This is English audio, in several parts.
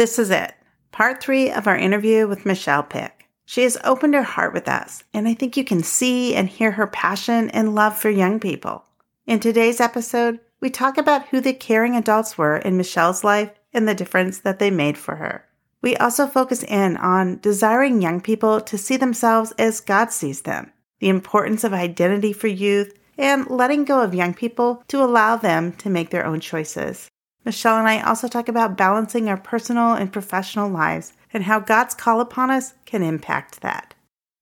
This is it, part three of our interview with Michelle Pick. She has opened her heart with us, and I think you can see and hear her passion and love for young people. In today's episode, we talk about who the caring adults were in Michelle's life and the difference that they made for her. We also focus in on desiring young people to see themselves as God sees them, the importance of identity for youth, and letting go of young people to allow them to make their own choices. Michelle and I also talk about balancing our personal and professional lives and how God's call upon us can impact that.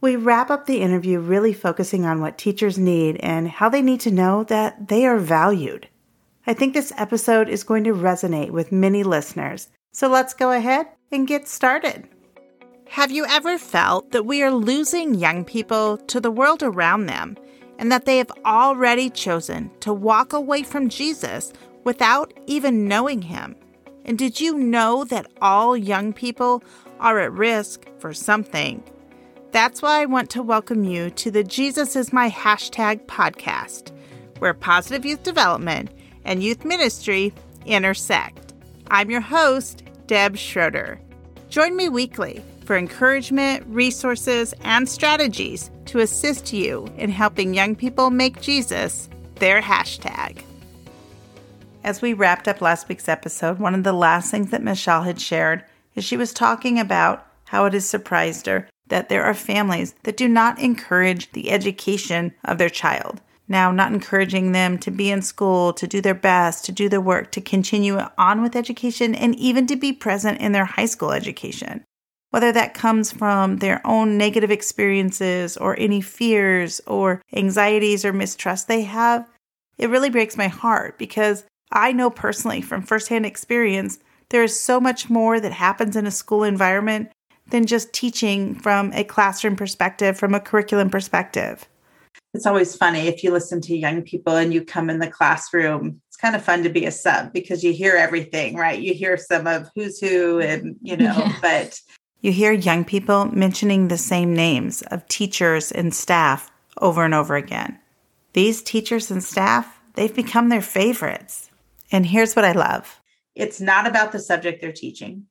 We wrap up the interview really focusing on what teachers need and how they need to know that they are valued. I think this episode is going to resonate with many listeners, so let's go ahead and get started. Have you ever felt that we are losing young people to the world around them and that they have already chosen to walk away from Jesus without even knowing him. And did you know that all young people are at risk for something? That's why I want to welcome you to the Jesus is My Hashtag podcast, where positive youth development and youth ministry intersect. I'm your host, Deb Schroeder. Join me weekly for encouragement, resources, and strategies to assist you in helping young people make Jesus their hashtag. As we wrapped up last week's episode, one of the last things that Michelle had shared is she was talking about how it has surprised her that there are families that do not encourage the education of their child. Now, not encouraging them to be in school, to do their best, to do their work, to continue on with education, and even to be present in their high school education. Whether that comes from their own negative experiences or any fears or anxieties or mistrust they have, it really breaks my heart because I know personally from firsthand experience, there is so much more that happens in a school environment than just teaching from a classroom perspective, from a curriculum perspective. It's always funny if you listen to young people and you come in the classroom. It's kind of fun to be a sub because you hear everything, right? You hear some of who's who and, you know, yeah. but you hear young people mentioning the same names of teachers and staff over and over again. These teachers and staff, they've become their favorites. And here's what I love. It's not about the subject they're teaching,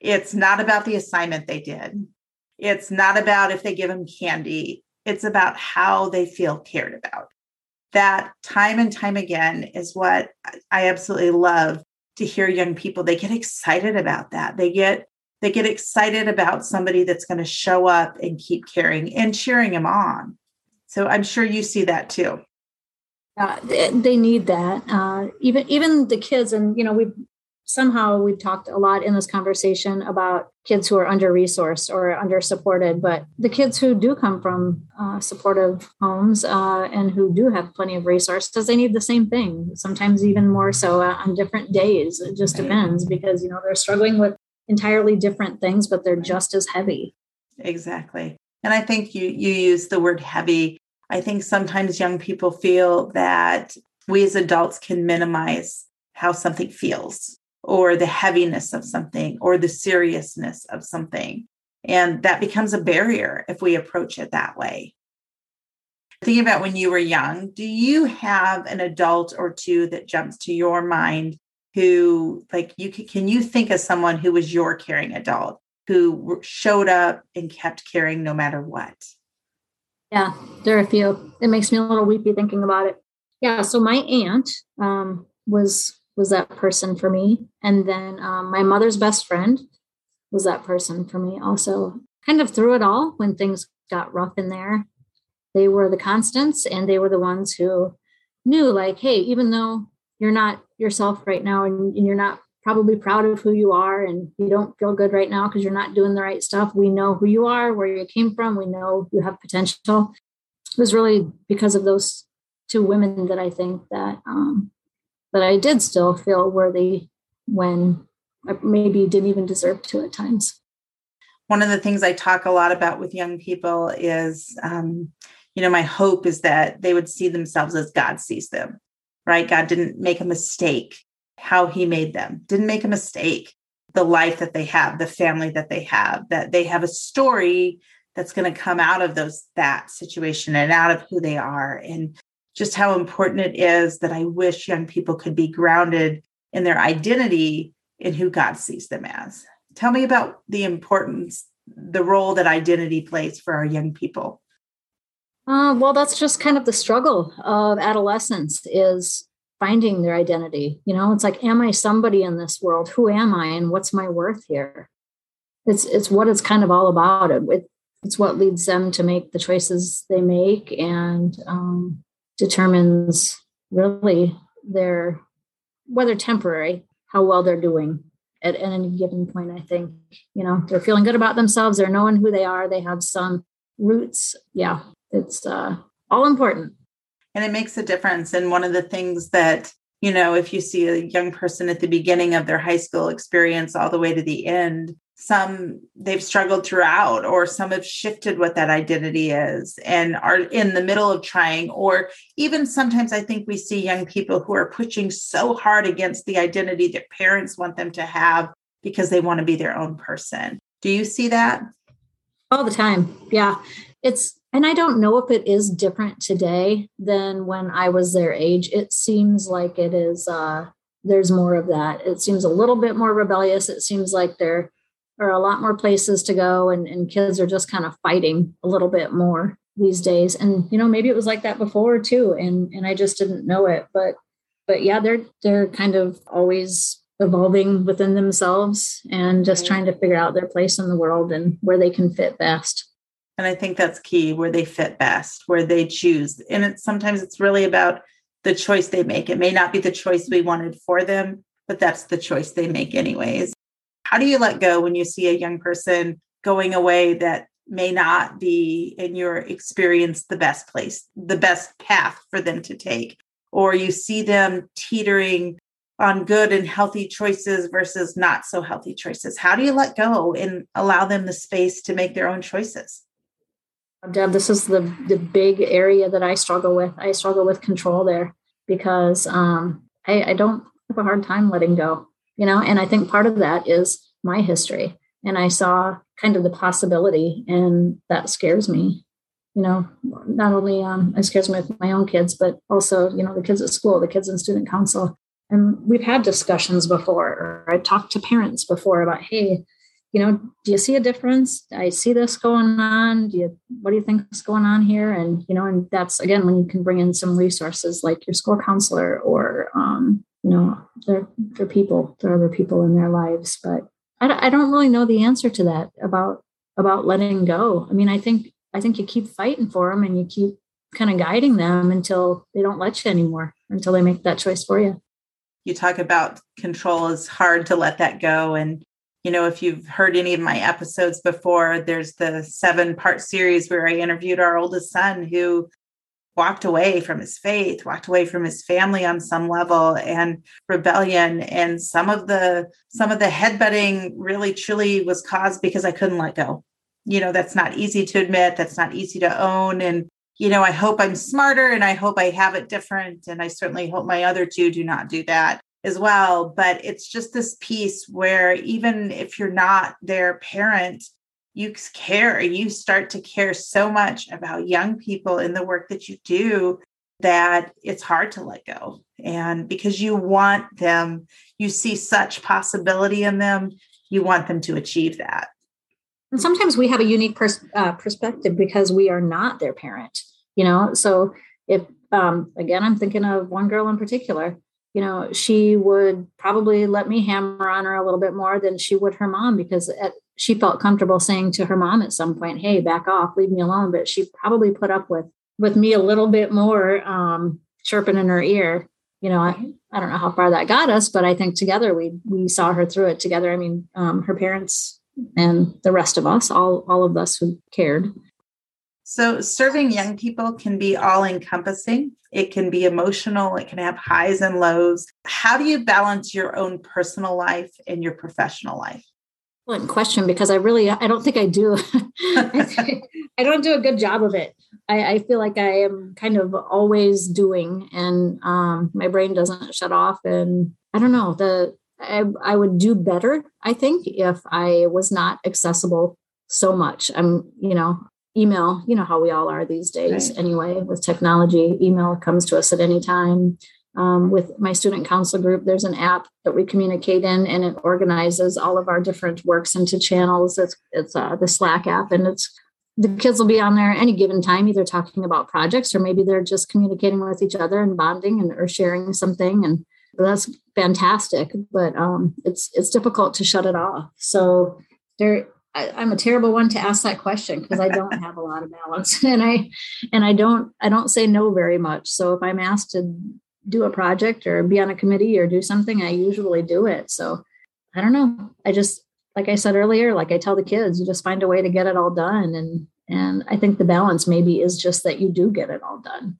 it's not about the assignment they did, it's not about if they give them candy, it's about how they feel cared about. That time and time again is what I absolutely love to hear young people. They get excited about that. They get they get excited about somebody that's going to show up and keep caring and cheering them on. So i'm sure you see that too uh, they, they, need that. Uh, even even the kids, and you know, we somehow we've talked a lot in this conversation about kids who are under resourced or under supported, but the kids who do come from uh, supportive homes uh, and who do have plenty of resources, they need the same thing. Sometimes even more so uh, on different days. It just depends because you know they're struggling with entirely different things, but they're just as heavy. Exactly. And I think you you use the word heavy I think sometimes young people feel that we as adults can minimize how something feels or the heaviness of something or the seriousness of something. And that becomes a barrier if we approach it that way. Thinking about when you were young, do you have an adult or two that jumps to your mind who, like, you can, can you think of someone who was your caring adult who showed up and kept caring no matter what? Yeah, there are a few. It makes me a little weepy thinking about it. Yeah, so my aunt um, was was that person for me, and then um, my mother's best friend was that person for me. Also, kind of through it all, when things got rough in there, they were the constants, and they were the ones who knew, like, hey, even though you're not yourself right now, and, and you're not probably proud of who you are and you don't feel good right now because you're not doing the right stuff. We know who you are, where you came from. We know you have potential. It was really because of those two women that I think that um, that I did still feel worthy when I maybe didn't even deserve to at times. One of the things I talk a lot about with young people is, um, you know, my hope is that they would see themselves as God sees them, right? God didn't make a mistake how he made them, didn't make a mistake. The life that they have, the family that they have, that they have a story that's going to come out of those that situation and out of who they are and just how important it is that I wish young people could be grounded in their identity in who God sees them as Tell me about the importance, the role that identity plays for our young people. Uh, well, that's just kind of the struggle of adolescence is finding their identity. You know, it's like, am I somebody in this world? Who am I, and what's my worth here? It's it's what it's kind of all about. It, it's what leads them to make the choices they make, and um, determines really their whether temporary how well they're doing at, any given point. I think you know they're feeling good about themselves. They're knowing who they are. They have some roots. Yeah, it's uh, all important. And it makes a difference. And one of the things that, you know, if you see a young person at the beginning of their high school experience all the way to the end, some they've struggled throughout, or some have shifted what that identity is and are in the middle of trying. Or even sometimes I think we see young people who are pushing so hard against the identity that parents want them to have because they want to be their own person. Do you see that? All the time. Yeah. It's and I don't know if it is different today than when I was their age. It seems like it is, uh, there's more of that. It seems a little bit more rebellious. It seems like there are a lot more places to go, and, and kids are just kind of fighting a little bit more these days. And, you know, maybe it was like that before too. And, and I just didn't know it. But, but yeah, they're, they're kind of always evolving within themselves and just trying to figure out their place in the world and where they can fit best. And I think that's key where they fit best, where they choose. And it's sometimes it's really about the choice they make. It may not be the choice we wanted for them, but that's the choice they make anyways. How do you let go when you see a young person going away that may not be in your experience the best place, the best path for them to take? Or you see them teetering on good and healthy choices versus not so healthy choices. How do you let go and allow them the space to make their own choices? Deb, this is the the big area that I struggle with. I struggle with control there because um, I, I don't have a hard time letting go, you know. And I think part of that is my history, and I saw kind of the possibility, and that scares me. You know, not only um, it scares me with my own kids, but also you know the kids at school, the kids in student council, and we've had discussions before. Or I talked to parents before about, hey, you know, do you see a difference? I see this going on. Do you, what do you think is going on here? And, you know, and that's again, when you can bring in some resources like your school counselor or, um, you know, they're, they're people, there are other people in their lives, but I, I don't really know the answer to that about, about letting go. I mean, I think, I think you keep fighting for them and you keep kind of guiding them until they don't let you anymore, until they make that choice for you. You talk about control is hard to let that go. And you know, if you've heard any of my episodes before, there's the seven part series where I interviewed our oldest son who walked away from his faith, walked away from his family on some level and rebellion. And some of the some of the headbutting really truly was caused because I couldn't let go. You know, that's not easy to admit, that's not easy to own. And, you know, I hope I'm smarter and I hope I have it different. And I certainly hope my other two do not do that as well. But it's just this piece where even if you're not their parent, you care, you start to care so much about young people in the work that you do that it's hard to let go. And because you want them, you see such possibility in them, you want them to achieve that. And sometimes we have a unique pers- uh, perspective because we are not their parent, you know? So if, um, again, I'm thinking of one girl in particular you know, she would probably let me hammer on her a little bit more than she would her mom because at, she felt comfortable saying to her mom at some point, "Hey, back off, leave me alone." But she probably put up with with me a little bit more um, chirping in her ear. You know, I, I don't know how far that got us, but I think together we we saw her through it together. I mean, um, her parents and the rest of us, all all of us who cared, so, serving young people can be all encompassing. It can be emotional, it can have highs and lows. How do you balance your own personal life and your professional life? Excellent question because I really I don't think I do. I don't do a good job of it. I, I, feel like I am kind of always doing, and um, my brain doesn't shut off. And I don't know the I, I would do better. I think if I was not accessible so much. I'm you know email you know how we all are these days right. anyway with technology email comes to us at any time um, with my student council group, there's an app that we communicate in, and it organizes all of our different works into channels. It's it's uh, the Slack app, and it's the kids will be on there any given time, either talking about projects or maybe they're just communicating with each other and bonding and or sharing something, and that's fantastic. But um, it's it's difficult to shut it off. So there I, am a terrible one to ask that question because I don't have a lot of balance and I and I don't I don't say no very much. So if I'm asked to do a project or be on a committee or do something, I usually do it. So I don't know. I just like I said earlier, like I tell the kids, you just find a way to get it all done. And and I think the balance maybe is just that you do get it all done.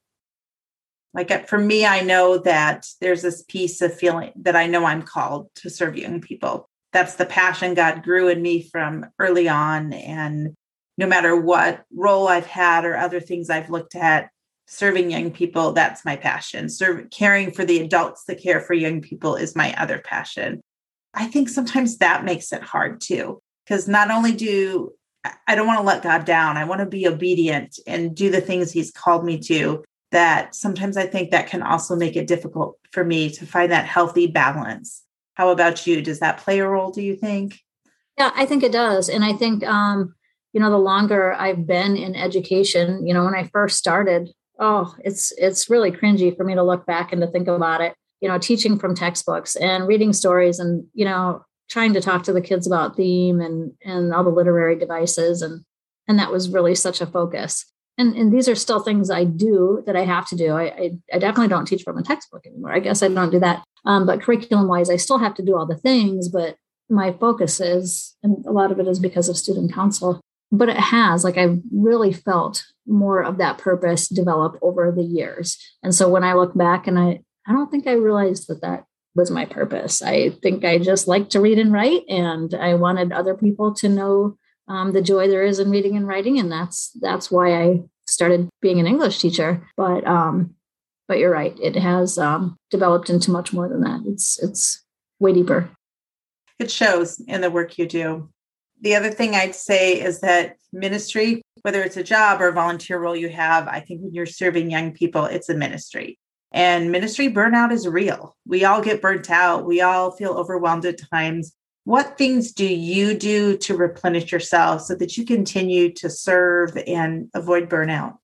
Like uh, for me, I know that there's this piece of feeling that I know I'm called to serve young people. That's the passion God grew in me from early on. And no matter what role I've had or other things I've looked at, serving young people that's my passion. Serve, caring for the adults that care for young people is my other passion. I think sometimes that makes it hard too because not only do i don't want to let god down. I want to be obedient and do the things he's called me to that sometimes i think that can also make it difficult for me to find that healthy balance how about you does that play a role do you think yeah i think it does and i think um you know the longer i've been in education you know when i first started oh, it's it's really cringy for me to look back and to think about it. You know, teaching from textbooks and reading stories and you know trying to talk to the kids about theme and and all the literary devices and and that was really such a focus. And, and these are still things I do that I have to do. I, I, I definitely don't teach from a textbook anymore. I guess I don't do that. Um, but curriculum wise, I still have to do all the things, but my focus is, and a lot of it is because of student council, but it has like i've really felt more of that purpose develop over the years and so when i look back and i i don't think i realized that that was my purpose i think i just like to read and write and i wanted other people to know um, the joy there is in reading and writing and that's that's why i started being an english teacher but um but you're right it has um, developed into much more than that it's it's way deeper it shows in the work you do the other thing I'd say is that ministry, whether it's a job or a volunteer role you have, I think when you're serving young people, it's a ministry. And ministry burnout is real. We all get burnt out. We all feel overwhelmed at times. What things do you do to replenish yourself so that you continue to serve and avoid burnout?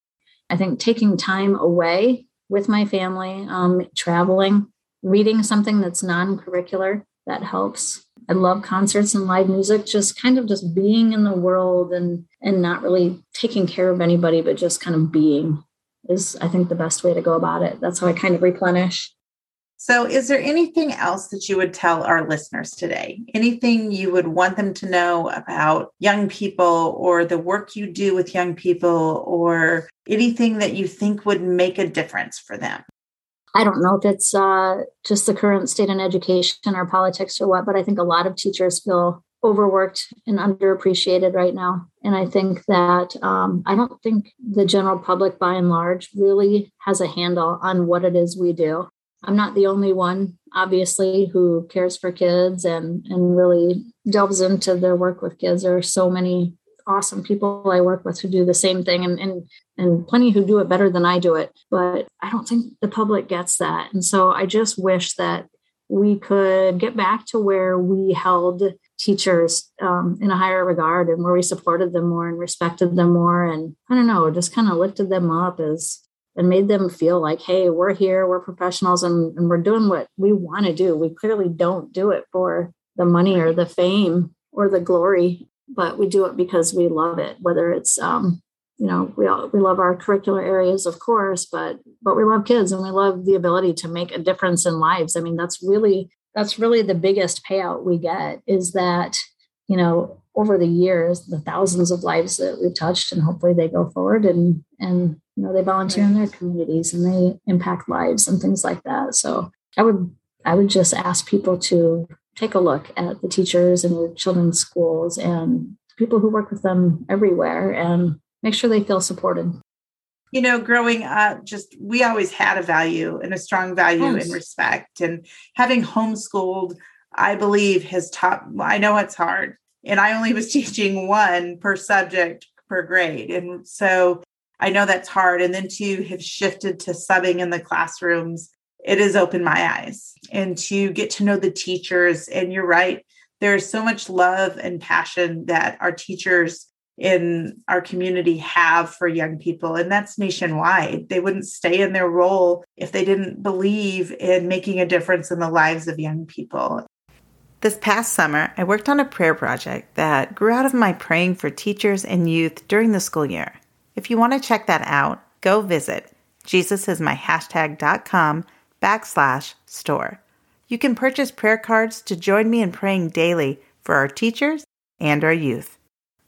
I think taking time away with my family, um, traveling, reading something that's non curricular, that helps. I love concerts and live music, just kind of just being in the world and and not really taking care of anybody, but just kind of being is I think the best way to go about it. That's how I kind of replenish. So, is there anything else that you would tell our listeners today? Anything you would want them to know about young people or the work you do with young people or anything that you think would make a difference for them? I don't know if it's uh, just the current state in education or politics or what, but I think a lot of teachers feel overworked and underappreciated right now. And I think that um, I don't think the general public, by and large, really has a handle on what it is we do. I'm not the only one, obviously, who cares for kids and and really delves into their work with kids. There are so many awesome people I work with who do the same thing and, and and plenty who do it better than I do it. But I don't think the public gets that. And so I just wish that we could get back to where we held teachers um, in a higher regard and where we supported them more and respected them more. And I don't know, just kind of lifted them up as and made them feel like, hey, we're here, we're professionals, and, and we're doing what we want to do. We clearly don't do it for the money or the fame or the glory but we do it because we love it. Whether it's um, you know we all, we love our curricular areas, of course, but but we love kids and we love the ability to make a difference in lives. I mean, that's really that's really the biggest payout we get is that you know over the years the thousands of lives that we've touched and hopefully they go forward and and you know they volunteer in their communities and they impact lives and things like that so i would i would just ask people to take a look at the teachers in your children's schools and people who work with them everywhere and make sure they feel supported. You know, growing up, just we always had a value and a strong value yes. and respect. And having homeschooled, I believe, has taught, I know it's hard. And I only was teaching one per subject per grade. And so I know that's hard. And then to have shifted to subbing in the classrooms it has opened my eyes and to get to know the teachers. And you're right, there's so much love and passion that our teachers in our community have for young people, and that's nationwide. They wouldn't stay in their role if they didn't believe in making a difference in the lives of young people. This past summer, I worked on a prayer project that grew out of my praying for teachers and youth during the school year. If you want to check that out, go visit jesusismyhashtag.com backslash store. You can purchase prayer cards to join me in praying daily for our teachers and our youth.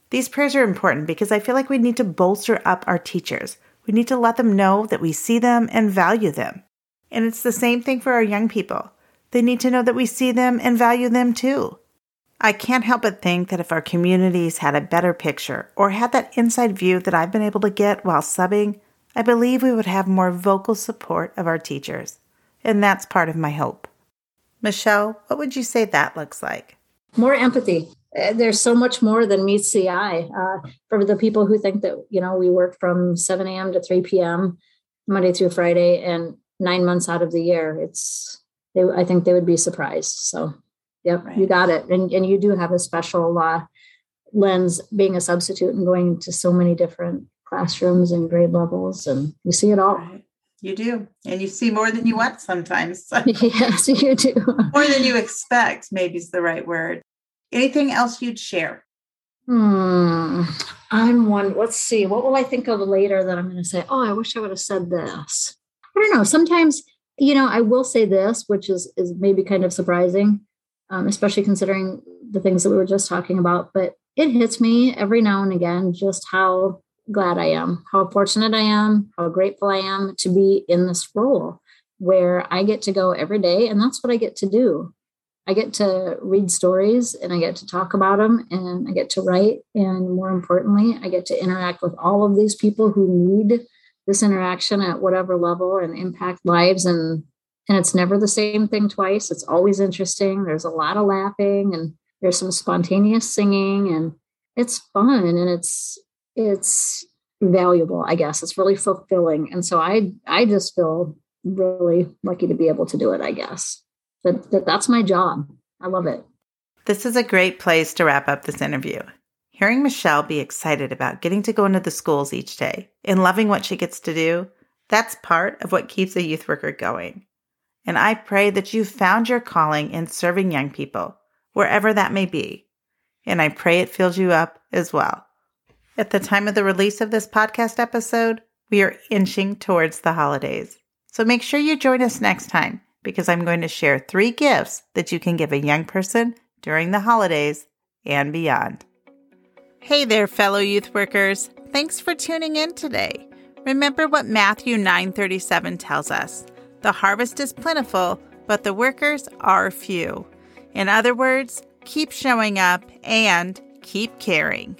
These prayers are important because I feel like we need to bolster up our teachers. We need to let them know that we see them and value them. And it's the same thing for our young people. They need to know that we see them and value them too. I can't help but think that if our communities had a better picture or had that inside view that I've been able to get while subbing, I believe we would have more vocal support of our teachers. And that's part of my hope. Michelle, what would you say that looks like? More empathy. Uh, there's so much more than meets the eye. Uh, for the people who think that, you know, we work from 7 a.m. to 3 p.m. Monday through Friday and nine months out of the year, it's, they, I think they would be surprised. So, yep, right. you got it. And, and you do have a special uh, lens being a substitute and going to so many different classrooms and grade levels, and you see it all. Right. You do. And you see more than you want sometimes. yes, you do. more than you expect, maybe is the right word. Anything else you'd share? Hmm. I'm one. Let's see. What will I think of later that I'm going to say? Oh, I wish I would have said this. I don't know. Sometimes, you know, I will say this, which is is maybe kind of surprising, um, especially considering the things that we were just talking about. But it hits me every now and again just how glad I am, how fortunate I am, how grateful I am to be in this role where I get to go every day. And that's what I get to do. I get to read stories and I get to talk about them and I get to write. And more importantly, I get to interact with all of these people who need this interaction at whatever level and impact lives. And, and it's never the same thing twice. It's always interesting. There's a lot of laughing and there's some spontaneous singing and it's fun and it's it's valuable i guess it's really fulfilling and so i i just feel really lucky to be able to do it i guess that, that that's my job i love it this is a great place to wrap up this interview hearing michelle be excited about getting to go into the schools each day and loving what she gets to do that's part of what keeps a youth worker going and i pray that you've found your calling in serving young people wherever that may be and i pray it fills you up as well at the time of the release of this podcast episode, we are inching towards the holidays. So make sure you join us next time because I'm going to share three gifts that you can give a young person during the holidays and beyond. Hey there, fellow youth workers. Thanks for tuning in today. Remember what Matthew 9:37 tells us. The harvest is plentiful, but the workers are few. In other words, keep showing up and keep caring.